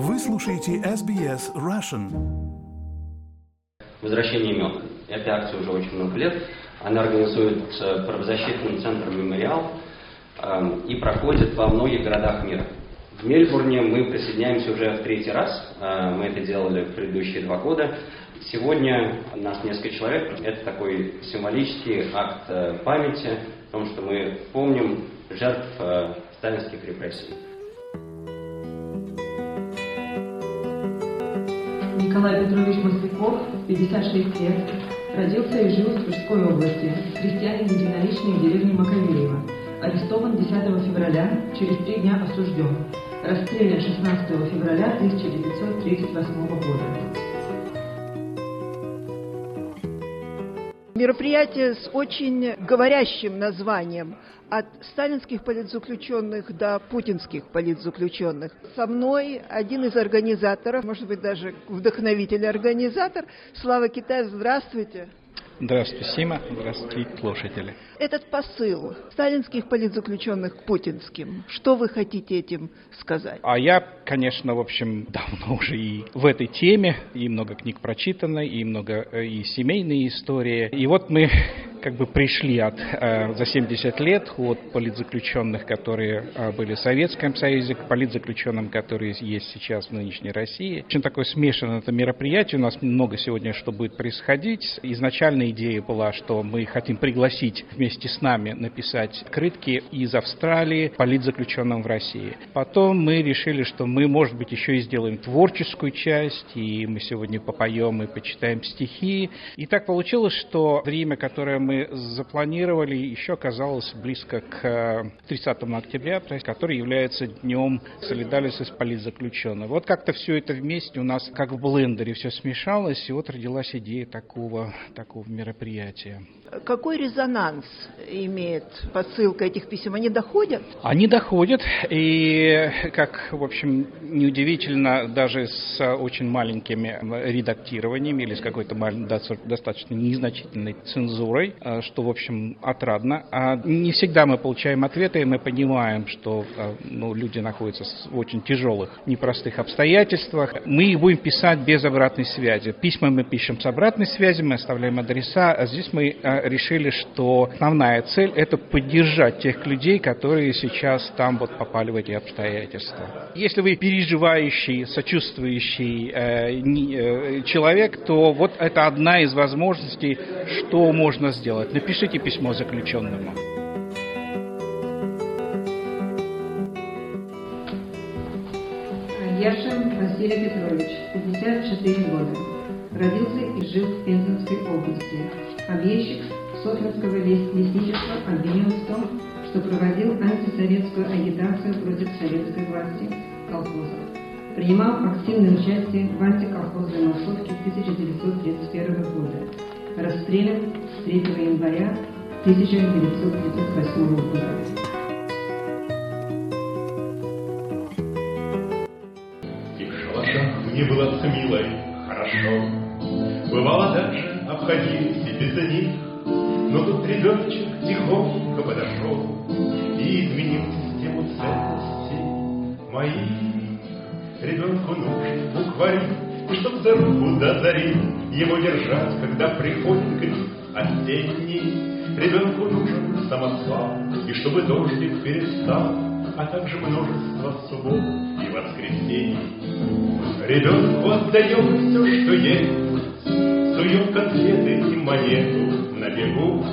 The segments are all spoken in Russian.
Вы слушаете SBS Russian. Возвращение имен. Этой акции уже очень много лет. Она организуется правозащитным центром «Мемориал» э, и проходит во многих городах мира. В Мельбурне мы присоединяемся уже в третий раз. Э, мы это делали в предыдущие два года. Сегодня нас несколько человек. Это такой символический акт э, памяти, потому что мы помним жертв э, сталинских репрессий. Николай Петрович Масляков, 56 лет, родился и жил в Тверской области, крестьянин единоличный в деревне Маковеево. Арестован 10 февраля, через три дня осужден. Расстрелян 16 февраля 1938 года. Мероприятие с очень говорящим названием от сталинских политзаключенных до путинских политзаключенных. Со мной один из организаторов, может быть, даже вдохновитель-организатор, Слава Китай, здравствуйте. Здравствуйте, Сима. Здравствуйте, слушатели. Этот посыл сталинских политзаключенных к путинским, что вы хотите этим сказать? А я, конечно, в общем, давно уже и в этой теме, и много книг прочитано, и много э, и семейные истории. И вот мы как бы пришли от, э, за 70 лет от политзаключенных, которые э, были в Советском Союзе, к политзаключенным, которые есть сейчас в нынешней России. Очень такое смешанное это мероприятие. У нас много сегодня что будет происходить. Идея была, что мы хотим пригласить вместе с нами написать открытки из Австралии политзаключенным в России. Потом мы решили, что мы, может быть, еще и сделаем творческую часть, и мы сегодня попоем и почитаем стихи. И так получилось, что время, которое мы запланировали, еще оказалось близко к 30 э, октября, который является днем солидарности с политзаключенными. Вот как-то все это вместе у нас, как в блендере, все смешалось, и вот родилась идея такого, такого мероприятия. Какой резонанс имеет посылка этих писем? Они доходят? Они доходят, и, как, в общем, неудивительно, даже с очень маленькими редактированиями или с какой-то достаточно незначительной цензурой, э, что, в общем, отрадно. А не всегда мы получаем ответы, и мы понимаем, что э, ну, люди находятся в очень тяжелых, непростых обстоятельствах. Мы будем писать без обратной связи. Письма мы пишем с обратной связью, мы оставляем адреса, а здесь мы э, решили, что основная цель – это поддержать тех людей, которые сейчас там вот попали в эти обстоятельства. Если вы переживающий, сочувствующий э, э, человек, то вот это одна из возможностей, что можно сделать. Напишите письмо заключенному. Яшин Василий Петрович, 54 года. Родился и жил в Пензенской области. Объездчик Сотинского лесничества обвинен в том, что проводил антисоветскую агитацию против советской власти колхозов. Принимал активное участие в антиколхозной массовке 1931 года. Расстрелян 3 января 1938 года. Мне было с милой хорошо. Бывало даже обходились и без них. Но тут ребеночек тихонько подошел И изменил систему ценностей моих. Ребенку нужен букварь, чтоб за руку до зари Его держать, когда приходит гриб осенний. Ребенку нужен самосвал, и чтобы дождик перестал, А также множество суббот и воскресений. Ребенку отдаем все, что есть, Суем конфеты и монету на бегу,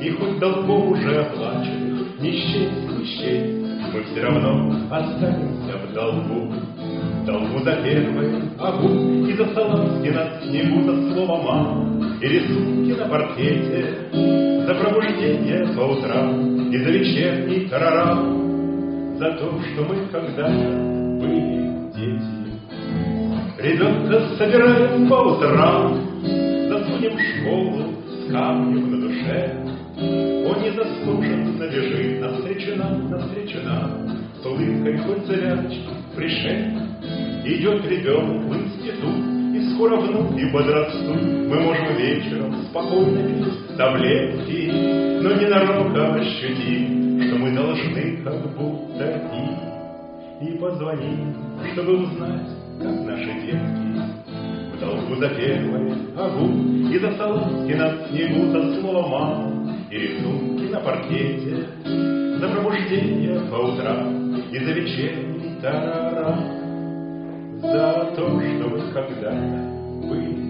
И хоть долгом уже оплаченных не счесть, не счесть, Мы все равно останемся в долгу. Долгу за первое огонь И за салазки на снегу За слово «мам» и рисунки на паркете, За пробуждение по утрам И за вечерний тарарам, За то, что мы когда-то были дети. Ребенка собираем по утрам, Засунем в школу с камнем на душе. Он незаслуженно лежит навстречу нам, навстречу нам, С улыбкой хоть завячки пришей. Идет ребенок в институт, и скоро вновь и подрастут. Мы можем вечером спокойно пить таблетки, Но ненароком ощутим, что мы должны как будто и и позвони, чтобы узнать, как наши детки в долгу за первое огу и за салазки на снегу, слово «мама» и рисунки на паркете, за пробуждение по утрам и за вечерний тарарам, за то, что вы когда-то были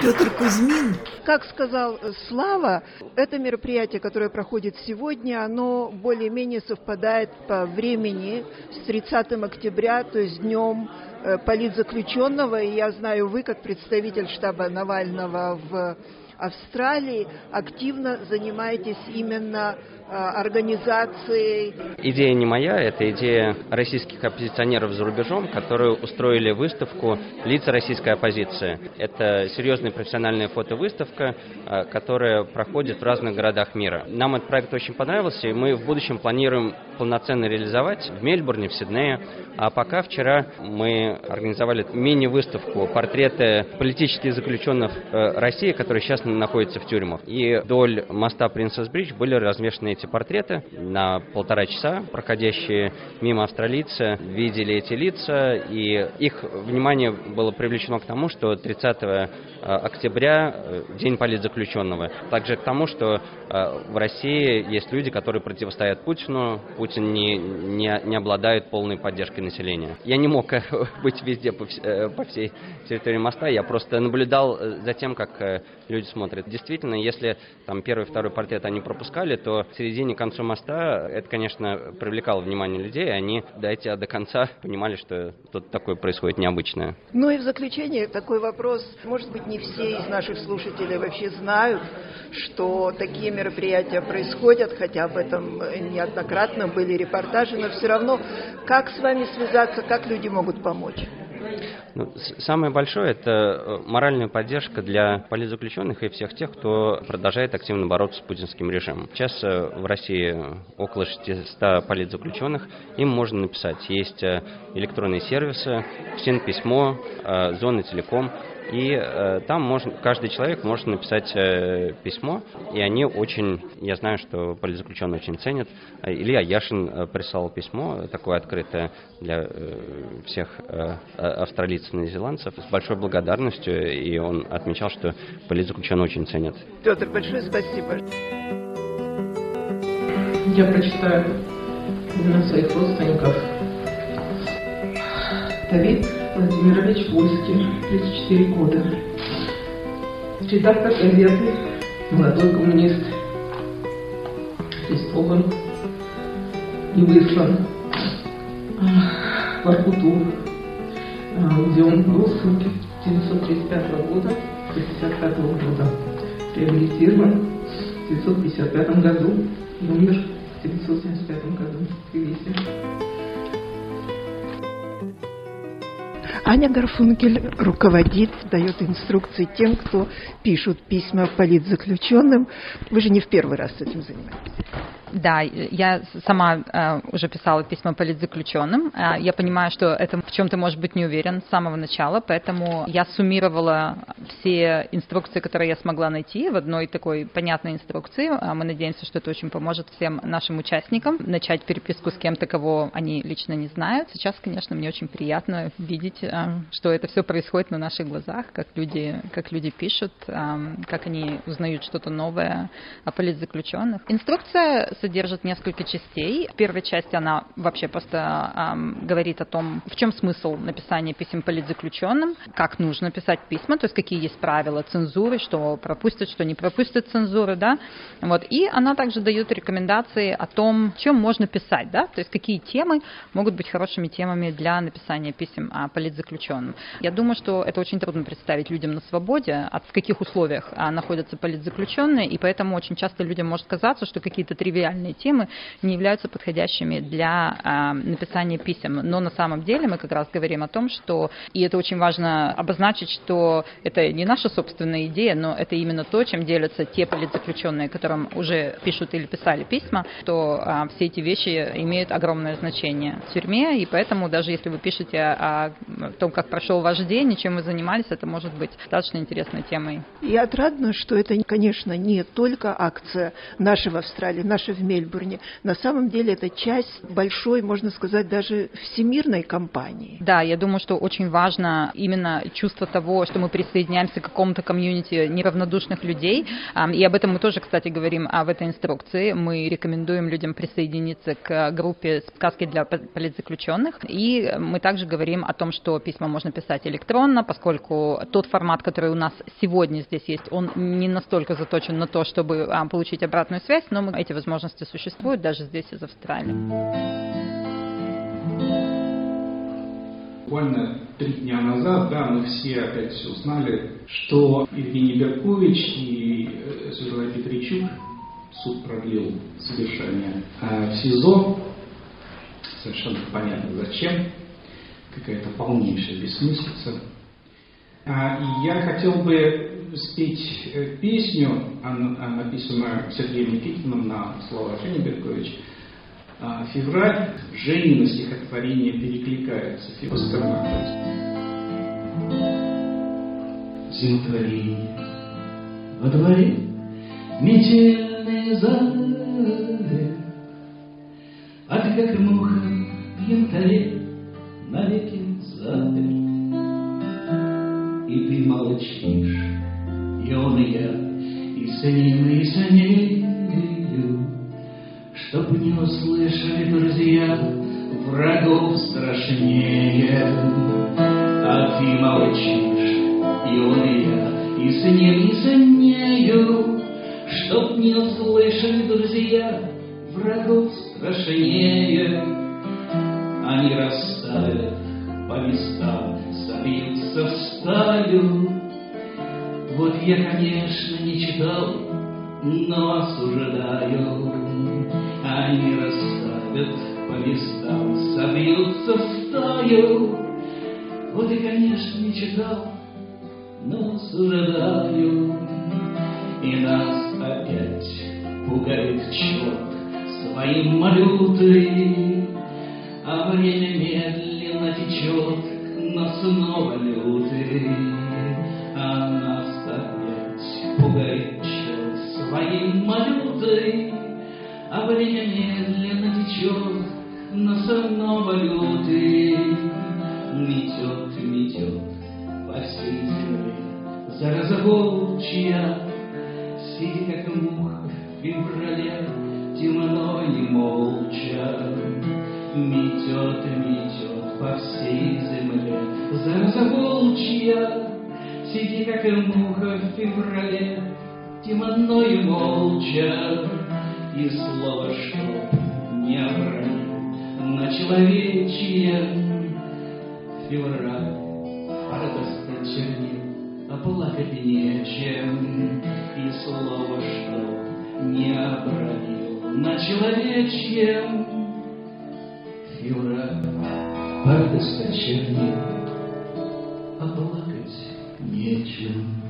Петр Кузьмин. Как сказал Слава, это мероприятие, которое проходит сегодня, оно более-менее совпадает по времени с 30 октября, то есть днем э, политзаключенного. И я знаю, вы, как представитель штаба Навального в Австралии, активно занимаетесь именно э, организацией. Идея не моя, это идея российских оппозиционеров за рубежом, которые устроили выставку «Лица российской оппозиции». Это серьезная профессиональная фотовыставка, э, которая проходит в разных городах мира. Нам этот проект очень понравился, и мы в будущем планируем полноценно реализовать в Мельбурне, в Сиднее. А пока вчера мы организовали мини-выставку портреты политических заключенных э, России, которые сейчас находятся в тюрьмах. И вдоль моста Принцесс Бридж были развешаны эти портреты на полтора часа. Проходящие мимо австралийцы видели эти лица, и их внимание было привлечено к тому, что 30 э, октября э, день политзаключенного. Также к тому, что в России есть люди, которые противостоят Путину. Путин не, не, не обладает полной поддержкой населения. Я не мог быть везде по, по всей территории моста, я просто наблюдал за тем, как люди смотрят. Действительно, если там первый, второй портрет они пропускали, то в середине, концу моста это, конечно, привлекало внимание людей, они, дойдя до конца, понимали, что тут такое происходит необычное. Ну и в заключение такой вопрос. Может быть, не все из наших слушателей вообще знают, что такие мероприятия происходят, хотя об этом неоднократно были репортажи, но все равно, как с вами связаться, как люди могут помочь? Ну, самое большое – это э, моральная поддержка для политзаключенных и всех тех, кто продолжает активно бороться с путинским режимом. Сейчас э, в России около 600 политзаключенных, им можно написать. Есть э, электронные сервисы, СИН письмо, Зона Телеком. И э, там можно, каждый человек может написать э, письмо, и они очень, я знаю, что политзаключенные очень ценят. Илья Яшин э, прислал письмо, такое открытое для э, всех э, австралийцев и новозеландцев, с большой благодарностью, и он отмечал, что политзаключенные очень ценят. Петр, большое спасибо. Я прочитаю имена своих родственников. Давид Владимирович Вольский, 34 года. Редактор газеты «Молодой коммунист». Арестован и выслан в Аркуту, где он был с 1935 года 1955 года. Реабилитирован в 1955 году и умер в 1975 году в Тбилиси. Аня Гарфункель руководит, дает инструкции тем, кто пишут письма политзаключенным. Вы же не в первый раз этим занимаетесь. Да, я сама э, уже писала письма политзаключенным. Э, я понимаю, что это в чем-то может быть не уверен с самого начала, поэтому я суммировала все инструкции, которые я смогла найти в одной такой понятной инструкции. Э, мы надеемся, что это очень поможет всем нашим участникам начать переписку с кем-то, кого они лично не знают. Сейчас, конечно, мне очень приятно видеть, э, что это все происходит на наших глазах, как люди, как люди пишут, э, как они узнают что-то новое о политзаключенных. Инструкция содержит несколько частей. В первой части она вообще просто эм, говорит о том, в чем смысл написания писем политзаключенным, как нужно писать письма, то есть какие есть правила цензуры, что пропустят, что не пропустят цензуры, да. Вот. И она также дает рекомендации о том, чем можно писать, да, то есть какие темы могут быть хорошими темами для написания писем о политзаключенным. Я думаю, что это очень трудно представить людям на свободе, в каких условиях а, находятся политзаключенные, и поэтому очень часто людям может казаться, что какие-то тривиальные реальные темы не являются подходящими для написания писем. Но на самом деле мы как раз говорим о том, что, и это очень важно обозначить, что это не наша собственная идея, но это именно то, чем делятся те политзаключенные, которым уже пишут или писали письма, что все эти вещи имеют огромное значение в тюрьме, и поэтому даже если вы пишете о том, как прошел ваш день и чем вы занимались, это может быть достаточно интересной темой. И отрадно, что это, конечно, не только акция наша в Австралии, наша в Мельбурне. На самом деле это часть большой, можно сказать, даже всемирной кампании. Да, я думаю, что очень важно именно чувство того, что мы присоединяемся к какому-то комьюнити неравнодушных людей. И об этом мы тоже, кстати, говорим в этой инструкции. Мы рекомендуем людям присоединиться к группе «Сказки для политзаключенных». И мы также говорим о том, что письма можно писать электронно, поскольку тот формат, который у нас сегодня здесь есть, он не настолько заточен на то, чтобы получить обратную связь, но эти возможности существуют даже здесь из Австралии. Буквально три дня назад, да, мы все опять узнали, что Евгений Беркович и Светлана э, Петричук суд продлил содержание а в СИЗО. Совершенно понятно зачем. Какая-то полнейшая бессмыслица. А, и я хотел бы спеть э, песню, написанную Сергеем Никитиным на слова Жени Беркович, а, февраль, Женина стихотворение перекликается. Пастернак. Зимотворение во дворе метельные зали, А ты, как муха в янтаре, навеки запер. И ты молчишь, и с нею, Чтоб не услышали друзья врагов страшнее. А ты молчишь, и он и я, и с ним, и с нею, Чтоб не услышали друзья врагов страшнее. Они расставят по местам, собьются в стаю. Я, конечно, не читал, но осуждаю. Они расставят по местам, собьются в стаю. Вот и, конечно, не читал, но осуждаю. И нас опять пугает черт своим малютой, А время медленно течет, но снова лютый. А нас черт своим малютой, а время медленно течет, но снова лютый метет, метет по всей земле. Зараза волчья, сидя как муха в феврале, темно и молча, метет, метет по всей земле. Зараза волчья, сидя как муха в феврале, темно и молча, и слово чтоб не обронил на человечье февраль радостно чернил, а плакать нечем, и слово что не обронил на человечье февраль радостно чернил, а плакать нечем.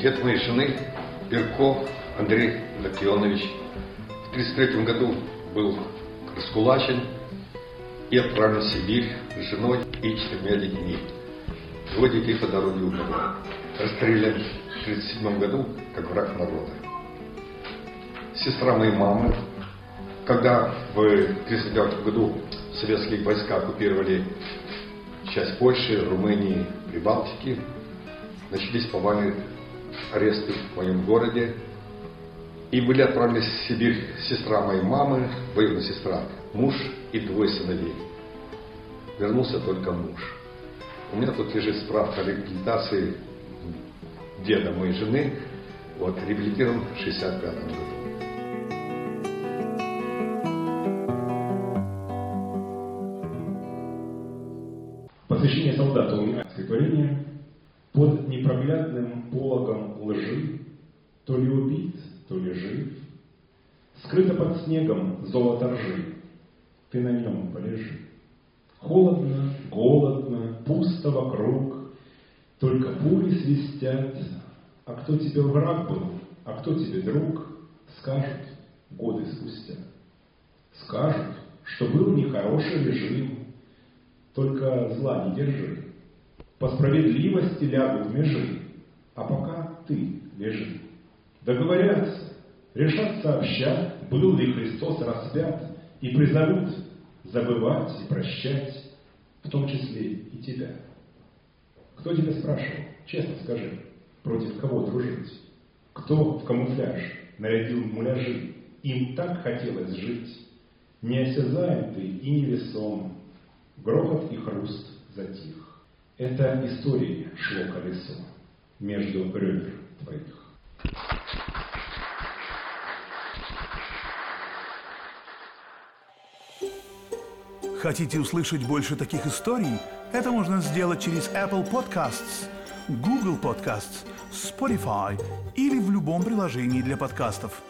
Дед моей жены Берков Андрей Лакионович в 1933 году был раскулачен и отправлен в Сибирь с женой и четырьмя детьми. Его детей по дороге умерли. Расстрелян в 1937 году как враг народа. Сестра моей мамы, когда в 1939 году советские войска оккупировали часть Польши, Румынии, Прибалтики, начались повальные аресты в моем городе. И были отправлены в Сибирь сестра моей мамы, военная сестра, муж и двое сыновей. Вернулся только муж. У меня тут лежит справка о реабилитации деда моей жены. Вот, реабилитирован в 65 году. Посвящение солдату Под непроглядным пологом лжи То ли убит, то ли жив, Скрыто под снегом золото ржи, Ты на нем полежи. Холодно, голодно, пусто вокруг, Только пули свистят, А кто тебе враг был, а кто тебе друг, Скажут годы спустя. Скажут, что был нехороший режим, Только зла не держи. По справедливости лягут межи, А пока ты лежи. Договорятся, решат сообща, Был ли Христос распят, И призовут забывать и прощать, В том числе и тебя. Кто тебя спрашивал? Честно скажи, против кого дружить? Кто в камуфляж нарядил муляжи? Им так хотелось жить. Неосязаем ты и невесом. Грохот и хруст затих. Это истории шло колесо между ребер твоих. Хотите услышать больше таких историй? Это можно сделать через Apple Podcasts, Google Podcasts, Spotify или в любом приложении для подкастов.